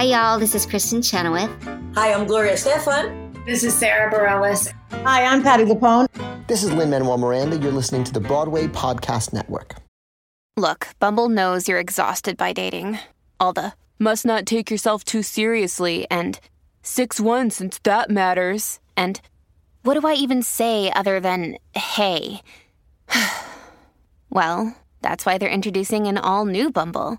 Hi, y'all. This is Kristin Chenoweth. Hi, I'm Gloria Estefan. This is Sarah Bareilles. Hi, I'm Patti LuPone. This is Lin-Manuel Miranda. You're listening to the Broadway Podcast Network. Look, Bumble knows you're exhausted by dating. All the must not take yourself too seriously and 6 1 since that matters. And what do I even say other than hey? well, that's why they're introducing an all new Bumble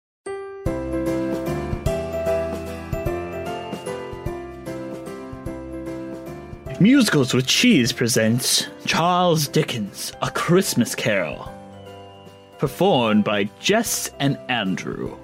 Musicals with Cheese presents Charles Dickens' A Christmas Carol, performed by Jess and Andrew.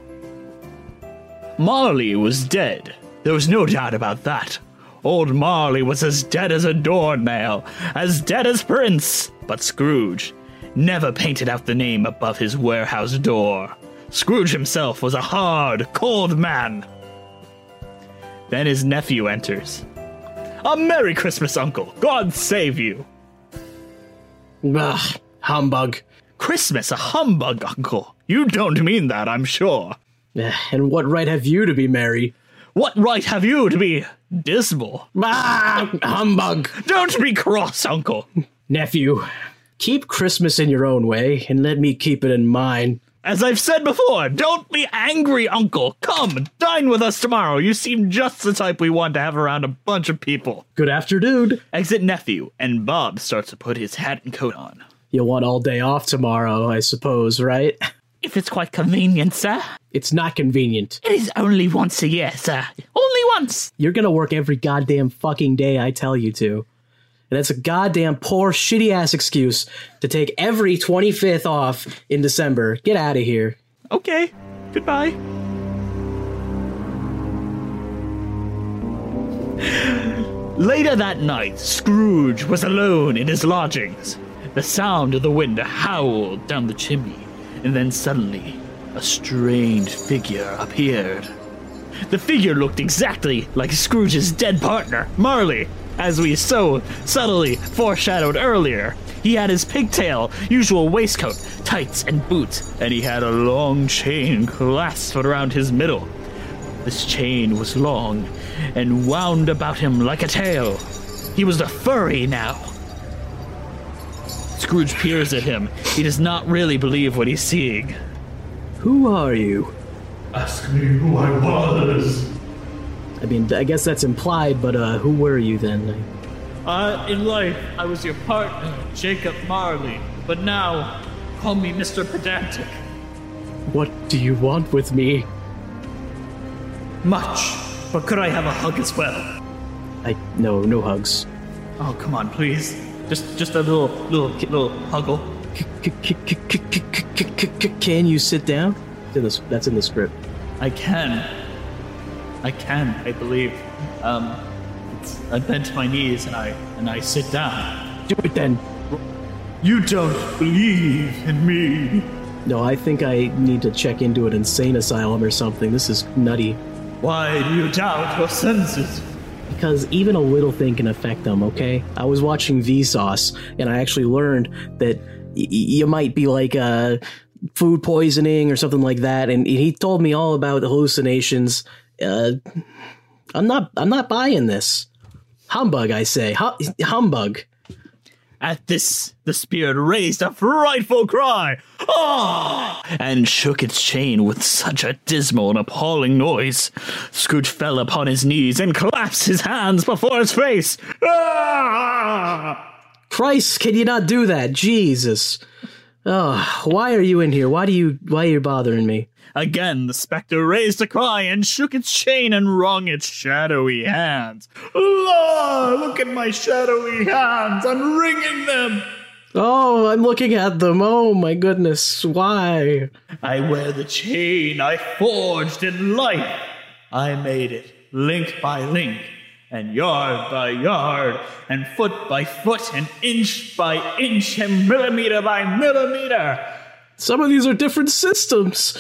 Marley was dead. There was no doubt about that. Old Marley was as dead as a doornail, as dead as Prince. But Scrooge never painted out the name above his warehouse door. Scrooge himself was a hard, cold man. Then his nephew enters. A Merry Christmas, Uncle. God save you. Ugh, humbug. Christmas, a humbug, Uncle. You don't mean that, I'm sure. Eh, And what right have you to be merry? What right have you to be dismal? Ah, humbug. Don't be cross, Uncle. Nephew, keep Christmas in your own way and let me keep it in mine. As I've said before, don't be angry, Uncle. Come, dine with us tomorrow. You seem just the type we want to have around a bunch of people. Good afternoon. Exit nephew, and Bob starts to put his hat and coat on. You'll want all day off tomorrow, I suppose, right? If it's quite convenient, sir. It's not convenient. It is only once a year, sir. Only once. You're gonna work every goddamn fucking day I tell you to. And that's a goddamn poor, shitty ass excuse to take every 25th off in December. Get out of here. Okay, goodbye. Later that night, Scrooge was alone in his lodgings. The sound of the wind howled down the chimney, and then suddenly, a strange figure appeared. The figure looked exactly like Scrooge's dead partner, Marley, as we so subtly foreshadowed earlier. He had his pigtail, usual waistcoat, tights, and boots, and he had a long chain clasped around his middle. This chain was long and wound about him like a tail. He was a furry now. Scrooge peers at him. He does not really believe what he's seeing. Who are you? Ask me who I was. I mean, I guess that's implied, but uh, who were you then? Uh, in life, I was your partner, Jacob Marley, but now, call me Mr. Pedantic. What do you want with me? Much, but could I have a hug as well? I no, no hugs. Oh, come on, please. Just, just a little, little, little huggle. Can you sit down? It's in the- That's in the script. I can. I can, I believe. Um, it's, I bend to my knees and I and I sit down. Do it then. You don't believe in me. No, I think I need to check into an insane asylum or something. This is nutty. Why do you doubt your senses? Because even a little thing can affect them, okay? I was watching Vsauce, and I actually learned that y- y- you might be like uh, food poisoning or something like that, and he told me all about hallucinations. Uh, I'm not. I'm not buying this. Humbug, I say. Hu- humbug. At this, the spirit raised a frightful cry, ah, and shook its chain with such a dismal and appalling noise. Scrooge fell upon his knees and clasped his hands before his face. Ah! Christ, can you not do that? Jesus. Oh, why are you in here? Why do you why are you bothering me? Again, the spectre raised a cry and shook its chain and wrung its shadowy hands. La! Look at my shadowy hands! I'm wringing them! Oh, I'm looking at them. Oh my goodness. Why? I wear the chain I forged in life. I made it link by link, and yard by yard, and foot by foot, and inch by inch, and millimeter by millimeter. Some of these are different systems.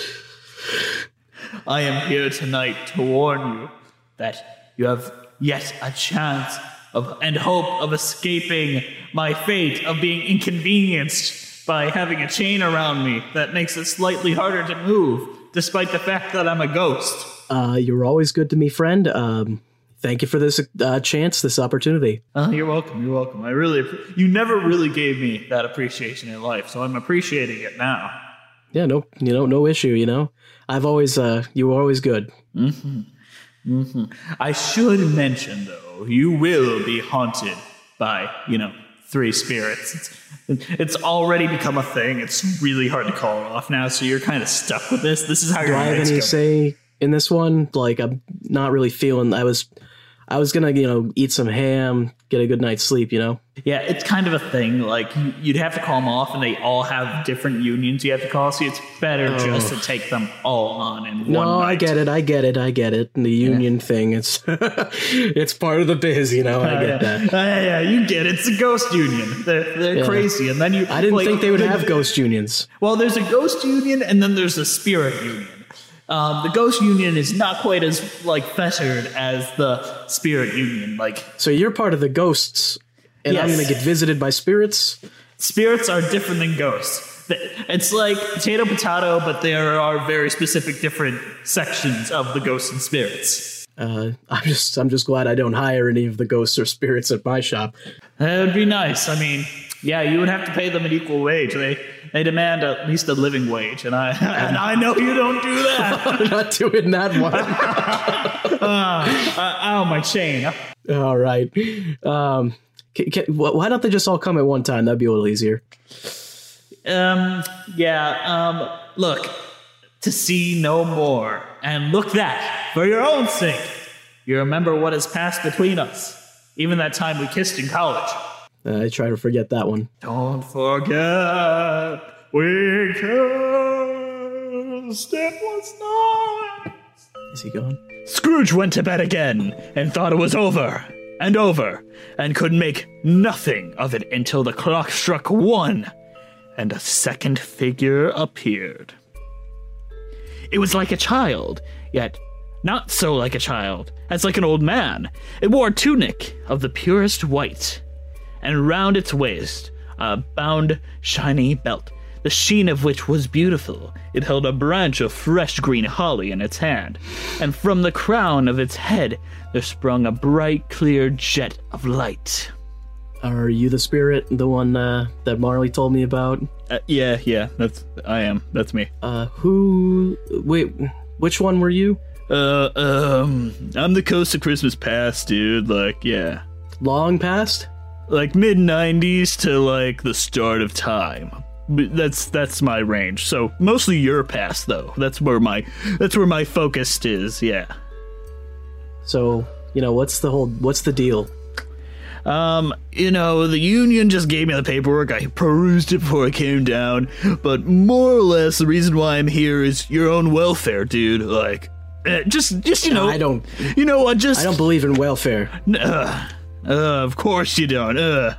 I am here tonight to warn you that you have yet a chance of and hope of escaping my fate of being inconvenienced by having a chain around me that makes it slightly harder to move, despite the fact that I'm a ghost. Uh, you're always good to me, friend. Um, thank you for this uh, chance, this opportunity. Oh, you're welcome. You're welcome. I really, you never really gave me that appreciation in life, so I'm appreciating it now. Yeah, no, you know, no issue. You know, I've always, uh, you were always good. I should mention, though, you will be haunted by, you know, three spirits. It's, it's already become a thing. It's really hard to call it off now, so you're kind of stuck with this. This is how Do your I have any say in this one? Like, I'm not really feeling. I was, I was gonna, you know, eat some ham, get a good night's sleep. You know. Yeah, it's kind of a thing. Like you- you'd have to call them off, and they all have different unions you have to call. So it's better just to take them all on in one No. I get it. I get it. I get it. And the union thing. It's, it's part of the biz. You know. I Oh, get yeah. that. Uh, yeah, yeah, you get it. It's a ghost union. They're, they're Yeah. crazy. And then you. I didn't like, think they would the- have ghost unions. Well, there's a ghost union, and then there's a spirit union. Um, the ghost union is not quite as like fettered as the spirit union. Like So you're part of the ghosts, and I'm gonna get visited by spirits. spirits are different than ghosts. It's like potato potato, but there are very specific different sections of the ghosts and spirits. Uh, I'm just, I'm just glad I don't hire any of the ghosts or spirits at my shop. That would be nice. I mean, yeah, you would have to pay them an equal wage. They they demand at least a living wage, and I and I know you don't do that. I'm not doing that one. uh, ow, my chain. All right. Um, ca- ca- wh- why don't they just all come at one time? That'd be a little easier. Um, yeah, um, look, to see no more, and look that, for your own sake, you remember what has passed between us, even that time we kissed in college. Uh, I try to forget that one. Don't forget, we kissed, it was not. Is he gone? Scrooge went to bed again and thought it was over and over and could make nothing of it until the clock struck one and a second figure appeared. It was like a child, yet not so like a child, as like an old man. It wore a tunic of the purest white, and round its waist a bound shiny belt, the sheen of which was beautiful. It held a branch of fresh green holly in its hand, and from the crown of its head there sprung a bright, clear jet of light. Are you the spirit, the one uh, that Marley told me about? Uh, yeah, yeah, that's I am. That's me. Uh, who? Wait, which one were you? Uh, um, I'm the Ghost of Christmas Past, dude. Like, yeah, Long past? Like mid '90s to like the start of time. That's that's my range. So mostly your past, though. That's where my that's where my focus is. Yeah. So you know what's the whole? What's the deal? Um, you know, the union just gave me the paperwork. I perused it before I came down. But more or less, the reason why I'm here is your own welfare, dude. Like, eh, just, just you know, I don't. You know what? Just I don't believe in welfare. Uh, uh, of course you don't. Uh,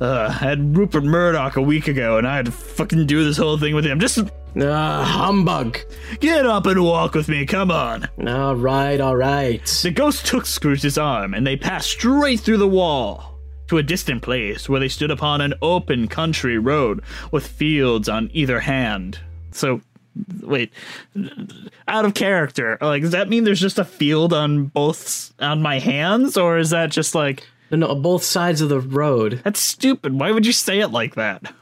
uh, I had Rupert Murdoch a week ago, and I had to fucking do this whole thing with him. Just Ah, humbug. get up and walk with me. Come on. All right, all right. The ghost took Scrooge's arm, and they passed straight through the wall to a distant place where they stood upon an open country road with fields on either hand. So wait, out of character. Like, does that mean there's just a field on both on my hands, or is that just like No, no, both sides of the road. that's stupid? Why would you say it like that?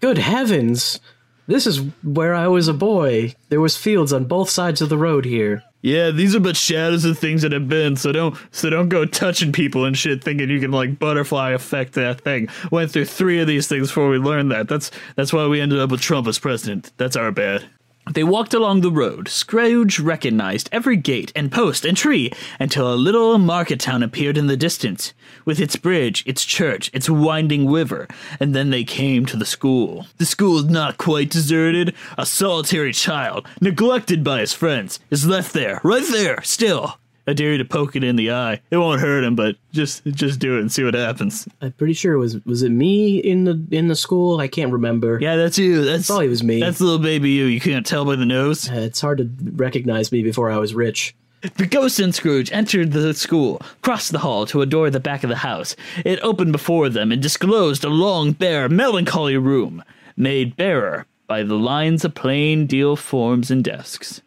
Good heavens! This is where I was a boy. There was fields on both sides of the road here. Yeah, these are but shadows of things that have been. So don't, so don't go touching people and shit, thinking you can like butterfly effect that thing. Went through three of these things before we learned that. That's that's why we ended up with Trump as president. That's our bad. They walked along the road. Scrooge recognized every gate and post and tree until a little market town appeared in the distance, with its bridge, its church, its winding river, and then they came to the school. The school is not quite deserted. A solitary child, neglected by his friends, is left there, right there, still. I dare you to poke it in the eye. It won't hurt him, but just just do it and see what happens. I'm pretty sure it was was it me in the in the school? I can't remember. Yeah, that's you. That's Probably it was me. That's little baby you. You can't tell by the nose. Uh, it's hard to recognize me before I was rich. The ghost and Scrooge entered the school, crossed the hall to a door at the back of the house. It opened before them and disclosed a long, bare, melancholy room, made barer by the lines of plain deal forms and desks.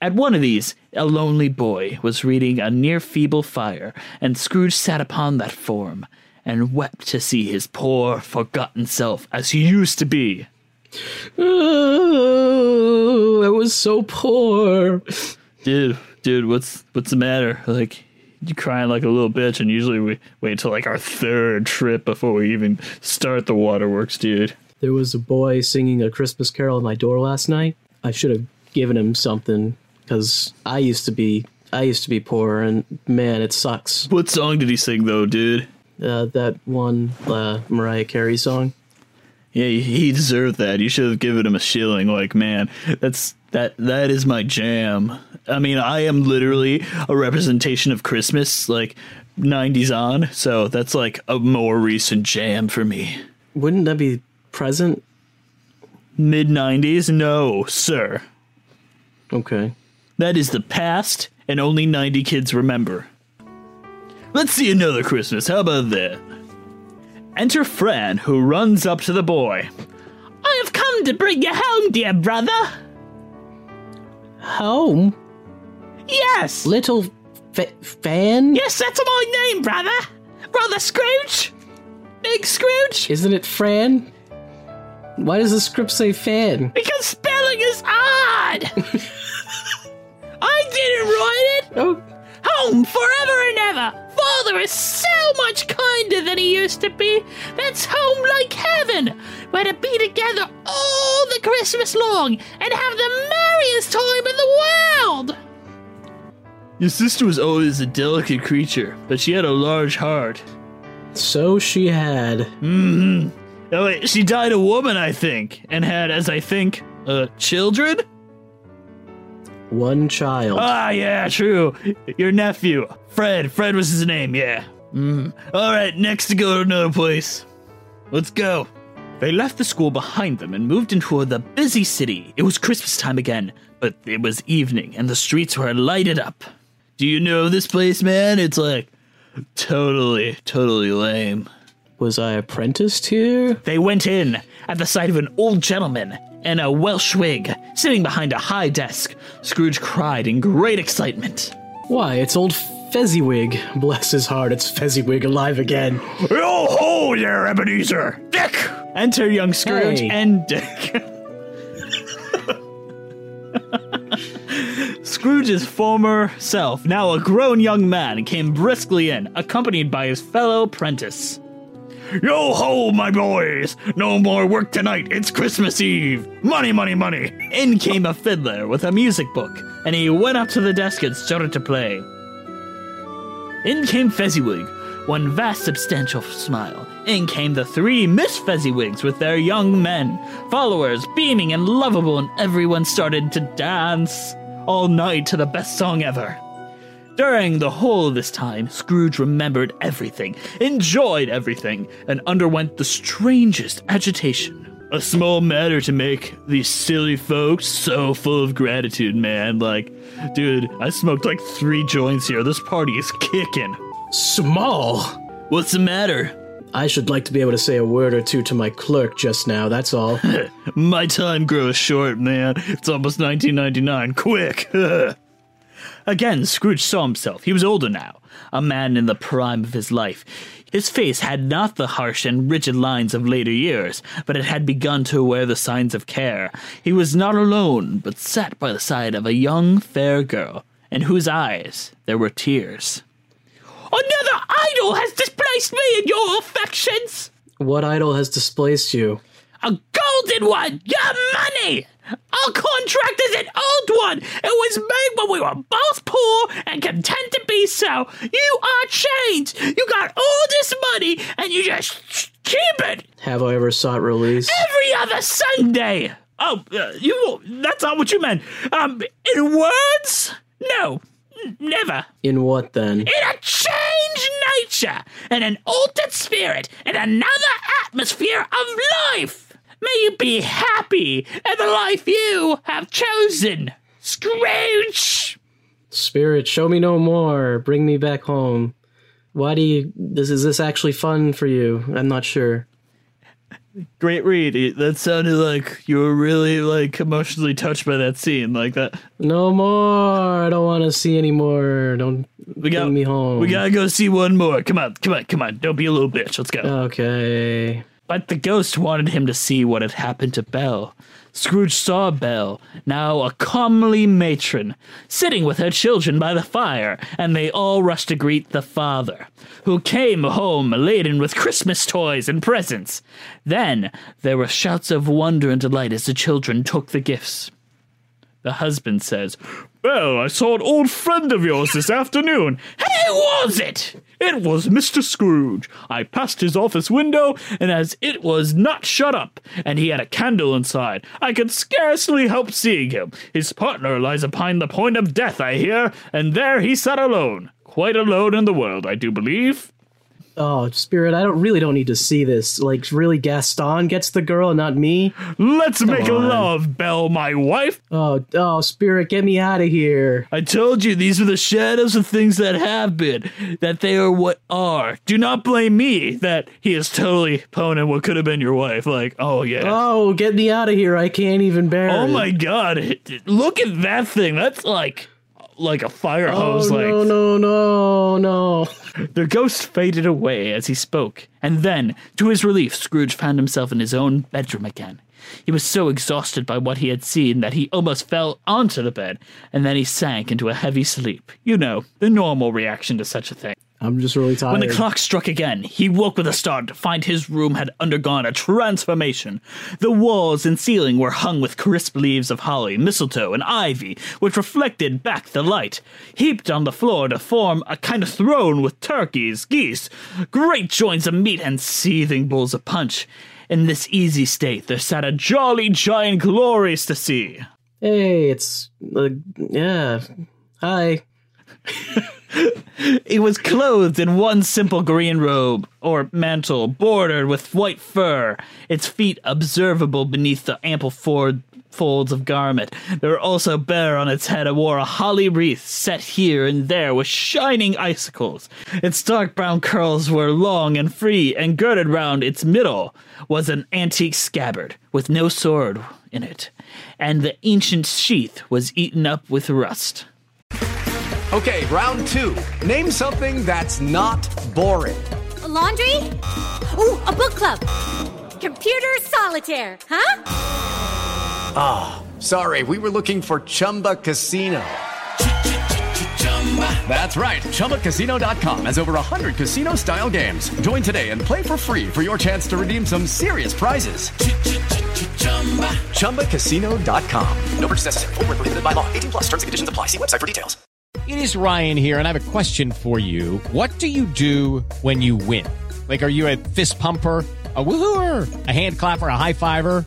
At one of these, a lonely boy was reading a near feeble fire, and Scrooge sat upon that form and wept to see his poor, forgotten self as he used to be. Oh, I was so poor. dude, dude, what's what's the matter? Like, you crying like a little bitch, and usually we wait until like our third trip before we even start the waterworks, dude. There was a boy singing a Christmas carol at my door last night. I should have given him something because I used to be I used to be poor, and man, it sucks. What song did he sing though, dude? Uh, that one uh, Mariah Carey song. Yeah, he- he deserved that. You should have given him a shilling. Like, man, that's that that is my jam. I mean, I am literally a representation of Christmas, like '90s on. So that's like a more recent jam for me. Wouldn't that be present? Mid '90s, no, sir. Okay. That is the past, and only 90 kids remember. Let's see another Christmas. How about that? Enter Fran, who runs up to the boy. I have come to bring you home, dear brother. Home, Yes. little fa- fan. Yes, that's my name, brother. Brother Scrooge. Big Scrooge. Isn't it Fran? Why does the script say fan? Because spelling is odd. I didn't write it. Oh, Home forever and ever. Father is so much kinder than he used to be. That's home like heaven, where to be together all the Christmas long and have the merriest time in the world. Your sister was always a delicate creature, but she had a large heart. so she had. Mm-hmm. Oh, wait, she died a woman, I think, and had, as I think, uh, children? One child. Ah, yeah, true. Your nephew, Fred. Fred was his name, yeah. Mm. All right, next to go to another place. Let's go. They left the school behind them and moved into the busy city. It was Christmas time again, but it was evening and the streets were lighted up. Do you know this place, man? It's like totally, totally lame. Was I apprenticed here? They went in at the sight of an old gentleman in a Welsh wig sitting behind a high desk. Scrooge cried in great excitement. Why, it's old Fezziwig. Bless his heart, it's Fezziwig alive again. Yo ho there, Ebenezer! Dick! Enter young Scrooge Hey. and Dick. Scrooge's former self, now a grown young man, came briskly in, accompanied by his fellow apprentice. Yo ho, my boys! No more work tonight, it's Christmas Eve! Money, money, money! In came a fiddler with a music book, and he went up to the desk and started to play. In came Fezziwig, one vast substantial smile. In came the three Miss Fezziwigs with their young men, followers, beaming and lovable, and everyone started to dance all night to the best song ever. During the whole of this time, Scrooge remembered everything, enjoyed everything, and underwent the strangest agitation. A small matter to make these silly folks so full of gratitude, man. Like, dude, I smoked like three joints here. This party is kicking. Small. What's the matter? I should like to be able to say a word or two to my clerk just now, that's all. My time grows short, man. It's almost 1999. Quick! Again, Scrooge saw himself. He was older now, a man in the prime of his life. His face had not the harsh and rigid lines of later years, but it had begun to wear the signs of care. He was not alone, but sat by the side of a young, fair girl, in whose eyes there were tears. Another idol has displaced me in your affections! what idol has displaced you? A golden one! Your money! Our contract is an old one! It was made when we were both poor and content to be so. You are changed! You got all this money and you just keep it Have I ever sought release? every other Sunday! Oh, uh, you. That's not what you meant. Um, in words? No, never. In what then? In a changed nature in an altered spirit in another atmosphere of life. May you be happy in the life you have chosen, Scrooge. Spirit, show me no more. Bring me back home. Why do you. This, is this actually fun for you? I'm not sure. Great read. That sounded like you were really like emotionally touched by that scene, like that. No more. I don't want to see any more. Don't We got bring me home. We gotta go see one more. Come on, come on, come on. Don't be a little bitch. Let's go. Okay. But the ghost wanted him to see what had happened to Belle. Scrooge saw Belle, now a comely matron, sitting with her children by the fire, and they all rushed to greet the father, who came home laden with Christmas toys and presents. Then there were shouts of wonder and delight as the children took the gifts. The husband says, Well, I saw an old friend of yours this afternoon. Who was it? It was Mr. Scrooge. I passed his office window, and as it was not shut up, and he had a candle inside, I could scarcely help seeing him. His partner lies upon the point of death, I hear, and there he sat alone. Quite alone in the world, I do believe. Oh, Spirit, I don't really don't need to see this. Like, really, Gaston gets the girl and not me? Let's make on. love, Belle, my wife. Oh, oh, Spirit, get me out of here. I told you these are the shadows of things that have been, that they are what are. Do not blame me that he is totally poning what could have been your wife. Like, oh yeah. Oh, get me out of here. I can't even bear Oh it. my god. Look at that thing. That's like like a fire Oh, hose. like no, no, no, no. The ghost faded away as he spoke, and then, to his relief, Scrooge found himself in his own bedroom again. He was so exhausted by what he had seen that he almost fell onto the bed, and then he sank into a heavy sleep. You know, the normal reaction to such a thing. I'm just really tired. When the clock struck again, he woke with a start to find his room had undergone a transformation. The walls and ceiling were hung with crisp leaves of holly, mistletoe, and ivy, which reflected back the light. Heaped on the floor to form a kind of throne with turkeys, geese, great joints of meat, and seething bowls of punch. In this easy state, there sat a jolly giant glorious to see. Hey, it's. Uh, yeah. Hi. He was clothed in one simple green robe, or mantle, bordered with white fur, its feet observable beneath the ample ford- folds of garment. There were also bare on its head, it wore a holly wreath set here and there with shining icicles. Its dark brown curls were long and free, and girded round its middle was an antique scabbard with no sword in it, and the ancient sheath was eaten up with rust. Okay, round two. Name something that's not boring. A laundry? Ooh, a book club. Computer solitaire, huh? Ah, sorry, we were looking for Chumba Casino. That's right, ChumbaCasino.com has over 100 casino style games. Join today and play for free for your chance to redeem some serious prizes. ChumbaCasino.com. No purchase necessary. Where prohibited by law. 18 plus terms and conditions apply. See website for details. It is Ryan here, and I have a question for you. What do you do when you win? Like, are you a fist pumper? A woohooer, a hand clapper, a high fiver.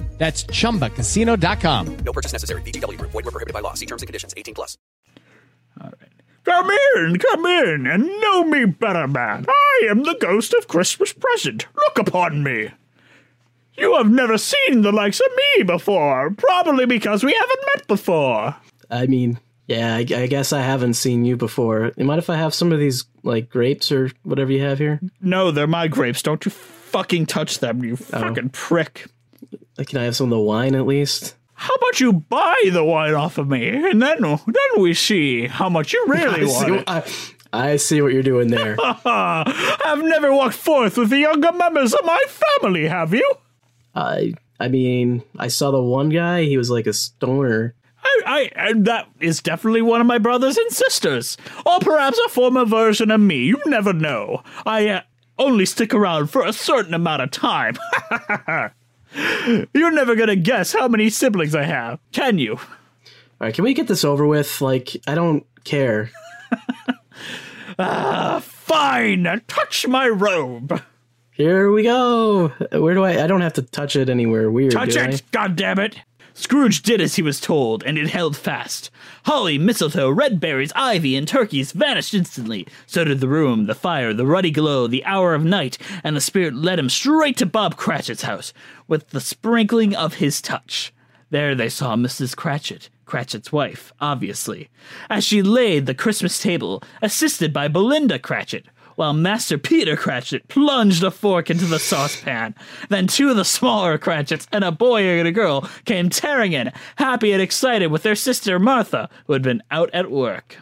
That's chumbacasino.com. No purchase necessary. VGW Group. Void were prohibited by law. See terms and conditions. 18 plus. All right. Come in, come in, and know me better, man. I am the ghost of Christmas present. Look upon me. You have never seen the likes of me before, probably because we haven't met before. I mean, yeah, I, I guess I haven't seen you before. You mind if I have some of these, like, grapes or whatever you have here? No, they're my grapes. Don't you fucking touch them, you oh. fucking prick. Can I have some of the wine at least? How about you buy the wine off of me, and then then we see how much you really I see, want it. I, I see what you're doing there. I've never walked forth with the younger members of my family, have you? I I mean, I saw the one guy. He was like a stoner. I, I, and that is definitely one of my brothers and sisters, or perhaps a former version of me. You never know. I uh, only stick around for a certain amount of time. You're never gonna guess how many siblings I have, can you? All right, can we get this over with? Like, I don't care. Ah, fine. Touch my robe. Here we go. Where do I? I don't have to touch it anywhere weird. Touch it, God damn it! Scrooge did as he was told, and it held fast. Holly, mistletoe, red berries, ivy, and turkeys vanished instantly. So did the room, the fire, the ruddy glow, the hour of night, and the spirit led him straight to Bob Cratchit's house, with the sprinkling of his touch. There they saw Mrs. Cratchit, Cratchit's wife, obviously, as she laid the Christmas table, assisted by Belinda Cratchit, while Master Peter Cratchit plunged a fork into the saucepan. Then two of the smaller Cratchits and a boy and a girl came tearing in, happy and excited with their sister Martha, who had been out at work.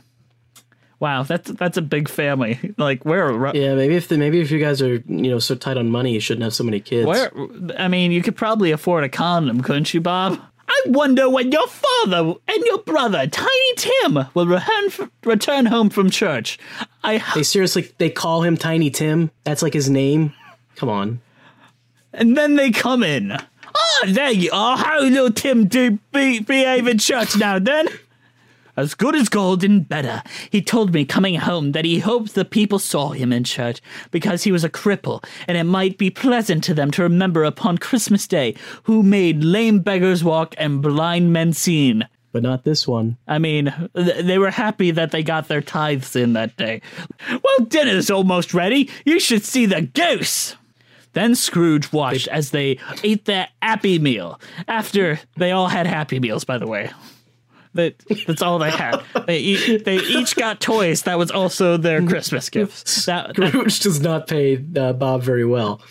Wow, that's that's a big family. Like where? Yeah, maybe if the, maybe if you guys are you know so tight on money, you shouldn't have so many kids. Where? I mean, you could probably afford a condom, couldn't you, Bob? I wonder when your father and your brother, Tiny Tim, will return return home from church. I They seriously they call him Tiny Tim. That's like his name. Come on. and then they come in. Oh, there you are. How little Tim do be, behave in church now, then? As good as gold and better. He told me coming home that he hoped the people saw him in church because he was a cripple, and it might be pleasant to them to remember upon Christmas Day who made lame beggars walk and blind men seen. But not this one. I mean, th- they were happy that they got their tithes in that day. Well, dinner's almost ready. You should see the goose. Then Scrooge watched as they ate their Happy Meal. After they all had Happy Meals, by the way. That that's all they had. They each, they each got toys. That was also their Christmas gifts. That, Scrooge does not pay uh, Bob very well.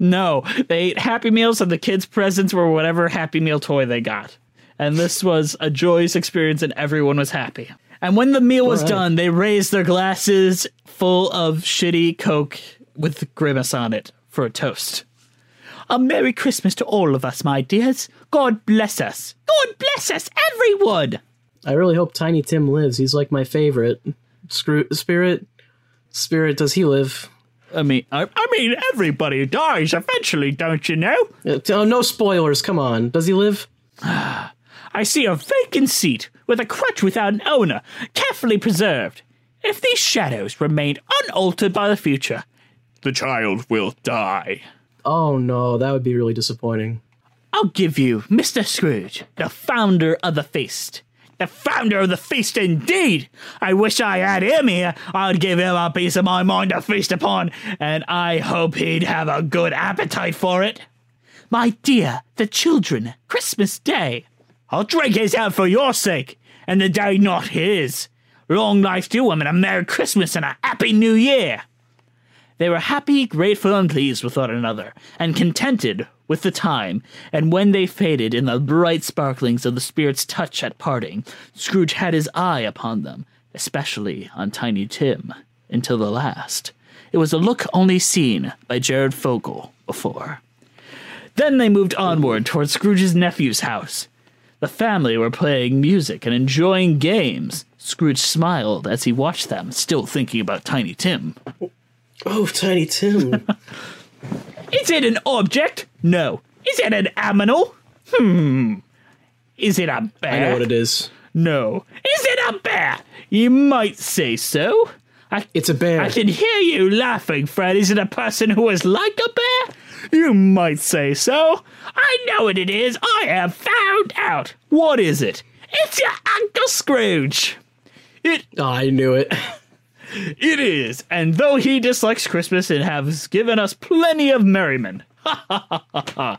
no, they ate Happy Meals, and the kids' presents were whatever Happy Meal toy they got. And this was a joyous experience, and everyone was happy. And when the meal was right. done, they raised their glasses full of shitty Coke with grimace on it for a toast. A Merry Christmas to all of us, my dears. God bless us. God bless us, everyone. I really hope Tiny Tim lives. He's like my favorite. Screw Spirit. Spirit, does he live? I mean, I, I mean, everybody dies eventually, don't you know? Uh, oh, no spoilers. Come on. Does he live? I see a vacant seat with a crutch without an owner, carefully preserved. If these shadows remain unaltered by the future, the child will die. Oh no, that would be really disappointing. I'll give you Mr. Scrooge, the founder of the feast. The founder of the feast, indeed! I wish I had him here. I'd give him a piece of my mind to feast upon, and I hope he'd have a good appetite for it. My dear, the children, Christmas Day. I'll drink his health for your sake, and the day not his. Long life to him, and a Merry Christmas and a Happy New Year. They were happy, grateful, and pleased with one another, and contented with the time. And when they faded in the bright sparklings of the spirit's touch at parting, Scrooge had his eye upon them, especially on Tiny Tim, until the last. It was a look only seen by Jared Fogle before. Then they moved onward towards Scrooge's nephew's house. The family were playing music and enjoying games. Scrooge smiled as he watched them, still thinking about Tiny Tim. Oh, Tiny Tim. Is it an object? No. Is it an animal? Hmm. Is it a bear? I know what it is. No. Is it a bear? You might say so. I, It's a bear. I can hear you laughing, Fred. Is it a person who is like a bear? You might say so. I know what it is. I have found out. What is it? It's your Uncle Scrooge. It Oh, I knew it. it is, and though he dislikes Christmas it has given us plenty of merriment, ha ha ha ha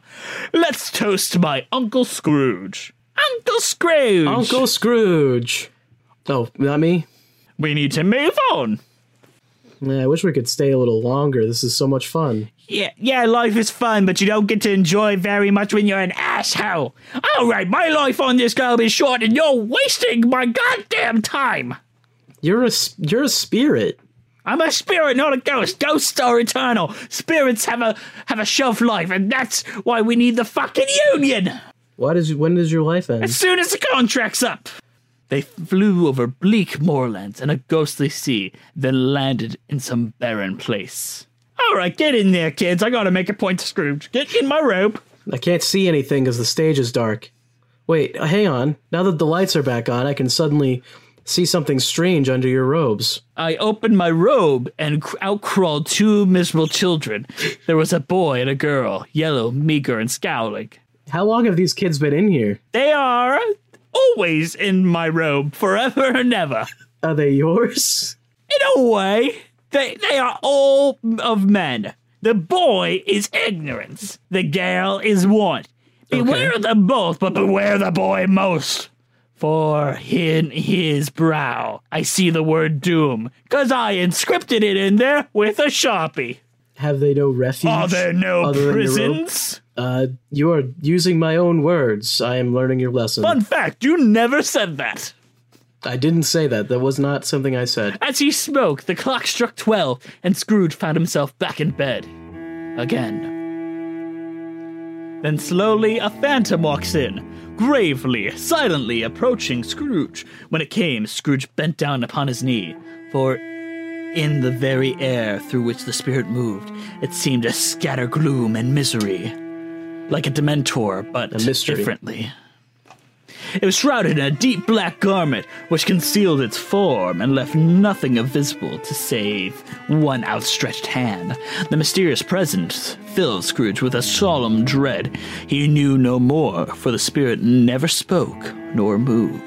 let's toast my Uncle Scrooge. Uncle Scrooge! Uncle Scrooge. Oh, not me? We need to move on. Yeah, I wish we could stay a little longer. This is so much fun. Yeah, yeah, life is fun, but you don't get to enjoy very much when you're an asshole. All right, my life on this globe is short, and you're wasting my goddamn time. You're a you're a spirit. I'm a spirit, not a ghost. Ghosts are eternal. Spirits have a have a shelf life, and that's why we need the fucking union. What is when does your life end? As soon as the contract's up. They flew over bleak moorlands and a ghostly sea, then landed in some barren place. All right, get in there, kids. I gotta make a point to Scrooge. Get in my robe. I can't see anything because the stage is dark. Wait, hang on. Now that the lights are back on, I can suddenly see something strange under your robes. I opened my robe and out crawled two miserable children. There was a boy and a girl, yellow, meager, and scowling. How long have these kids been in here? They are always in my robe, forever and ever. Are they yours? In a way, they they are all of men. The boy is ignorance. The girl is want. Beware of them both, but beware the boy most. For in his brow I see the word doom, cause I inscripted it in there with a sharpie. Have they no refuge? Are there no prisons? Uh, you are using my own words. I am learning your lesson. Fun fact, you never said that. I didn't say that. That was not something I said. As he spoke, the clock struck twelve, and Scrooge found himself back in bed. Again. Then slowly a phantom walks in, gravely, silently approaching Scrooge. When it came, Scrooge bent down upon his knee, for in the very air through which the spirit moved, it seemed to scatter gloom and misery. Like a Dementor, but differently. It was shrouded in a deep black garment which concealed its form and left nothing visible to save one outstretched hand. The mysterious presence filled Scrooge with a solemn dread. He knew no more, for the spirit never spoke nor moved.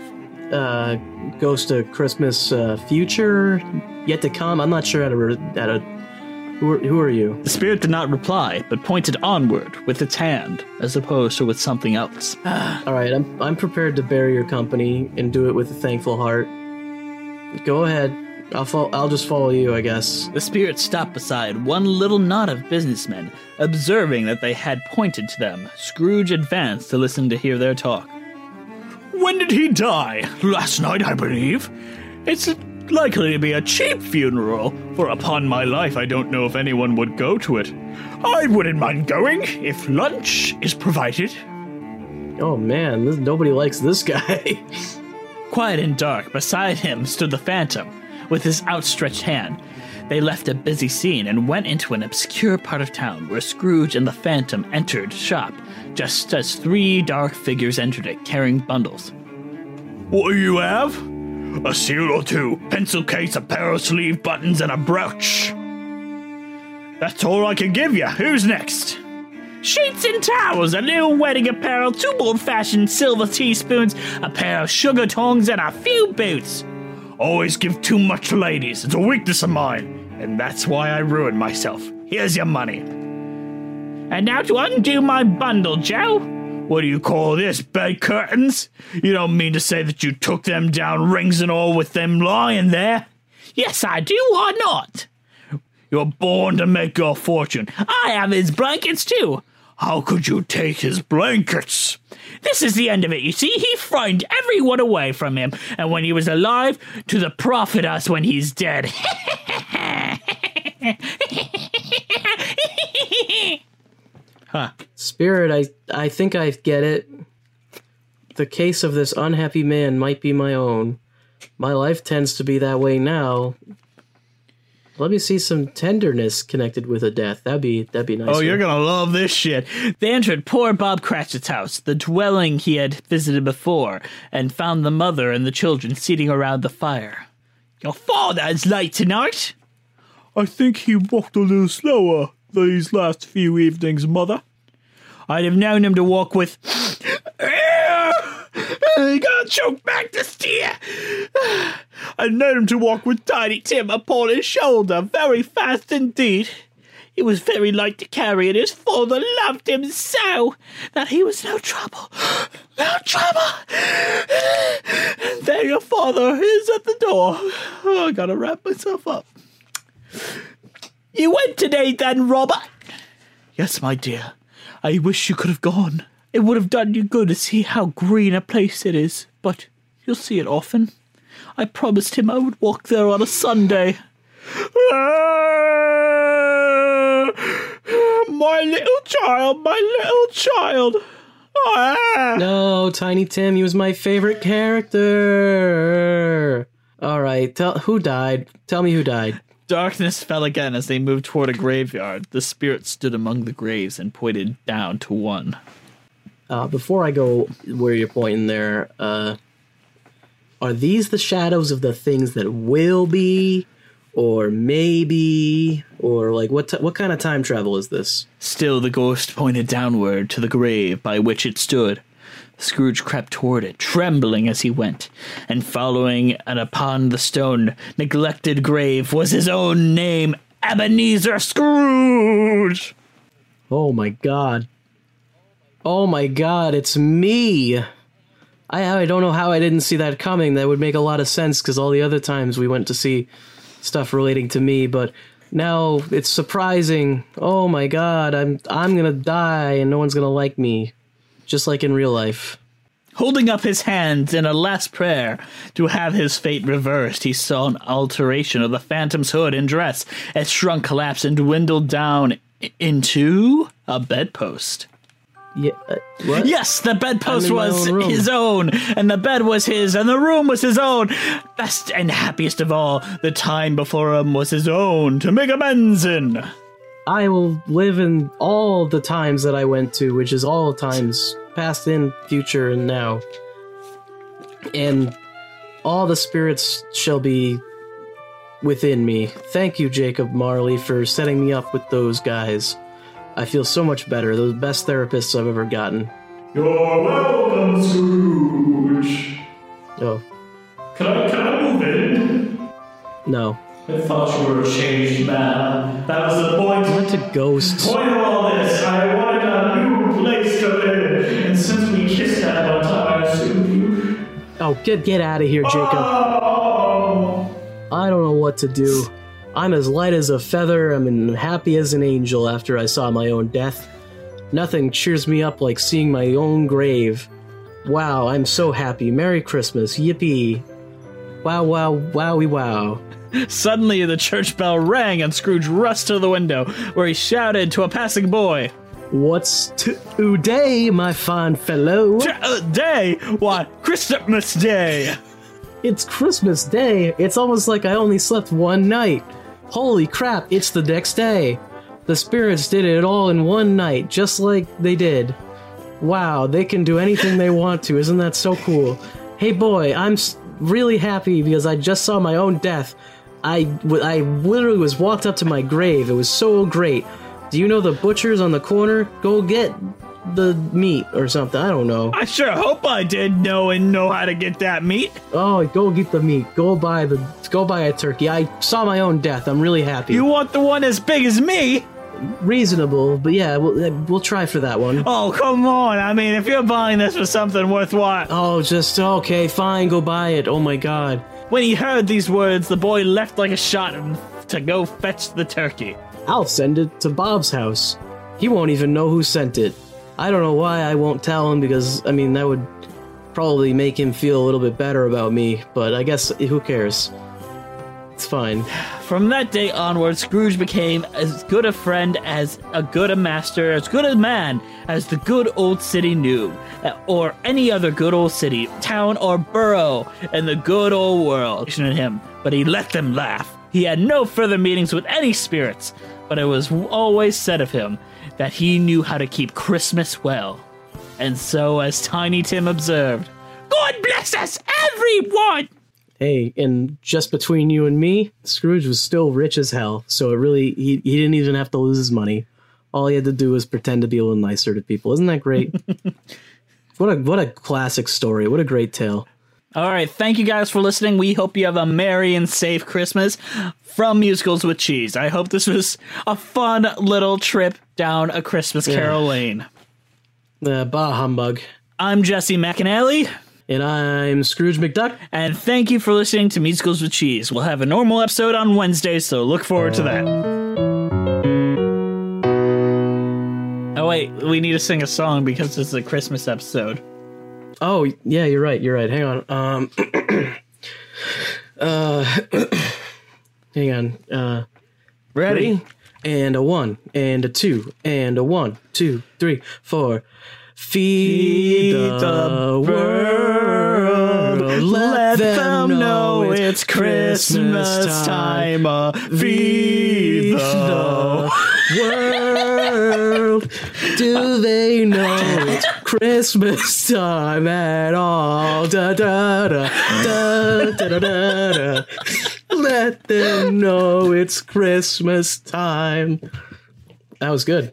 Uh, Ghost of Christmas uh, future yet to come. I'm not sure how to. Re- how to who are, who are you? The spirit did not reply, but pointed onward with its hand, as opposed to with something else. All right, I'm I'm prepared to bear your company and do it with a thankful heart. Go ahead. I'll fo- I'll just follow you, I guess. The spirit stopped beside one little knot of businessmen, observing that they had pointed to them. Scrooge advanced to listen to hear their talk. When did he die? Last night, I believe. It's likely to be a cheap funeral, for upon my life, I don't know if anyone would go to it. I wouldn't mind going if lunch is provided. Oh man, this, nobody likes this guy. Quiet and dark, beside him stood the Phantom, with his outstretched hand. They left a busy scene and went into an obscure part of town where Scrooge and the Phantom entered shop, just as three dark figures entered it carrying bundles. What do you have? A seal or two, pencil case, a pair of sleeve buttons, and a brooch. That's all I can give you. Who's next? Sheets and towels, a little wedding apparel, two old fashioned silver teaspoons, a pair of sugar tongs, and a few boots. Always give too much to ladies. It's a weakness of mine, and that's why I ruin myself. Here's your money. And now to undo my bundle, Joe. What do you call this, bed curtains? You don't mean to say that you took them down, rings and all, with them lying there? Yes, I do. Why not? You're born to make your fortune. I have his blankets too. How could you take his blankets? This is the end of it. You see, he frightened everyone away from him, and when he was alive, to the profit us when he's dead. Huh. Spirit, I I think I get it. The case of this unhappy man might be my own. My life tends to be that way now. Let me see some tenderness connected with a death. That'd be that'd be nice. Oh, you're gonna love this shit. They entered poor Bob Cratchit's house, the dwelling he had visited before, and found the mother and the children sitting around the fire. Your father is late tonight. I think he walked a little slower these last few evenings, Mother. I'd have known him to walk with. he got choked back to steer. I'd known him to walk with Tiny Tim upon his shoulder, very fast indeed. He was very light to carry, and his father loved him so that he was no trouble. No trouble. And there your father is at the door. Oh, I gotta wrap myself up. You went today, then, Robert? Yes, my dear. I wish you could have gone. It would have done you good to see how green a place it is, but you'll see it often. I promised him I would walk there on a Sunday. my little child, my little child. Ah. No, Tiny Tim, he was my favorite character. All right, tell who died. Tell me who died. Darkness fell again as they moved toward a graveyard. The spirit stood among the graves and pointed down to one. Uh, before I go where you're pointing there, uh, are these the shadows of the things that will be, or maybe, or like what? T- what kind of time travel is this? Still, the ghost pointed downward to the grave by which it stood. Scrooge crept toward it, trembling as he went, and following and upon the stone neglected grave was his own name, Ebenezer Scrooge. Oh my god. Oh my god, it's me. I I don't know how I didn't see that coming. That would make a lot of sense because all the other times we went to see stuff relating to me, but now it's surprising. Oh my god, I'm I'm gonna die and no one's gonna like me just like in real life. Holding up his hands in a last prayer to have his fate reversed, he saw an alteration of the phantom's hood and dress as shrunk, collapsed, and dwindled down into a bedpost. Yeah, uh? Yes, the bedpost was his own, and the bed was his, and the room was his own. Best and happiest of all, the time before him was his own to make amends in. I will live in all the times that I went to, which is all times past and future and now. And all the spirits shall be within me. Thank you, Jacob Marley, for setting me up with those guys. I feel so much better. Those best therapists I've ever gotten. You're welcome, Scrooge. Oh. Can I, can I move in? No. I thought you were a changed man. That was the point. Went to ghosts. Point of all this, I wanted a new place to live, and since we kissed that one time, I assumed you. Oh, get get out of here, Jacob. Oh. I don't know what to do. I'm as light as a feather. I'm happy as an angel after I saw my own death. Nothing cheers me up like seeing my own grave. Wow, I'm so happy. Merry Christmas. Yippee. Wow, wow, wowie, wow. Suddenly, the church bell rang, and Scrooge rushed to the window, where he shouted to a passing boy, What's today, my fine fellow? Uh, day? Why, Christmas Day! It's Christmas Day. It's almost like I only slept one night. Holy crap, it's the next day. The spirits did it all in one night, just like they did. Wow, they can do anything they want to. Isn't that so cool? Hey, boy, I'm really happy because I just saw my own death. I, I literally was walked up to my grave. It was so great. Do you know the butcher's on the corner? Go get the meat or something. I don't know. I sure hope I did know and know how to get that meat. Oh, go get the meat. Go buy the go buy a turkey. I saw my own death. I'm really happy. You want the one as big as me? reasonable, but yeah, we'll, we'll try for that one. Oh, come on. I mean, if you're buying this for something worthwhile. Oh, just okay, fine, go buy it. Oh my god. When he heard these words, the boy left like a shot to go fetch the turkey. I'll send it to Bob's house. He won't even know who sent it. I don't know why I won't tell him because, I mean, that would probably make him feel a little bit better about me, but I guess who cares? It's fine. From that day onward, Scrooge became as good a friend as a good a master, as good a man as the good old city knew, or any other good old city, town, or borough in the good old world. Him, but he let them laugh. He had no further meetings with any spirits, but it was always said of him that he knew how to keep Christmas well. And so, as Tiny Tim observed, God bless us, everyone! Hey, and just between you and me, Scrooge was still rich as hell, so it really he, he didn't even have to lose his money. All he had to do was pretend to be a little nicer to people. Isn't that great? what a what a classic story. What a great tale. All right, thank you guys for listening. We hope you have a merry and safe Christmas from Musicals with Cheese. I hope this was a fun little trip down a Christmas Yeah. Carol lane. Uh, bah humbug. I'm Jesse McAnally. And I'm Scrooge McDuck. And thank you for listening to Musicals with Cheese. We'll have a normal episode on Wednesday, so look forward to that. Oh, wait, we need to sing a song because it's a Christmas episode. Oh yeah, you're right. You're right. Hang on. Um, uh, hang on. Uh, ready? And a one, and a two, and a one, two, three, four. Feed the world, let them know it's Christmas time. Uh, Feed the world. Do they know it's Christmas time at all? Da da da da da da da. da. Let them know it's Christmas time. That was good.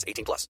18 plus.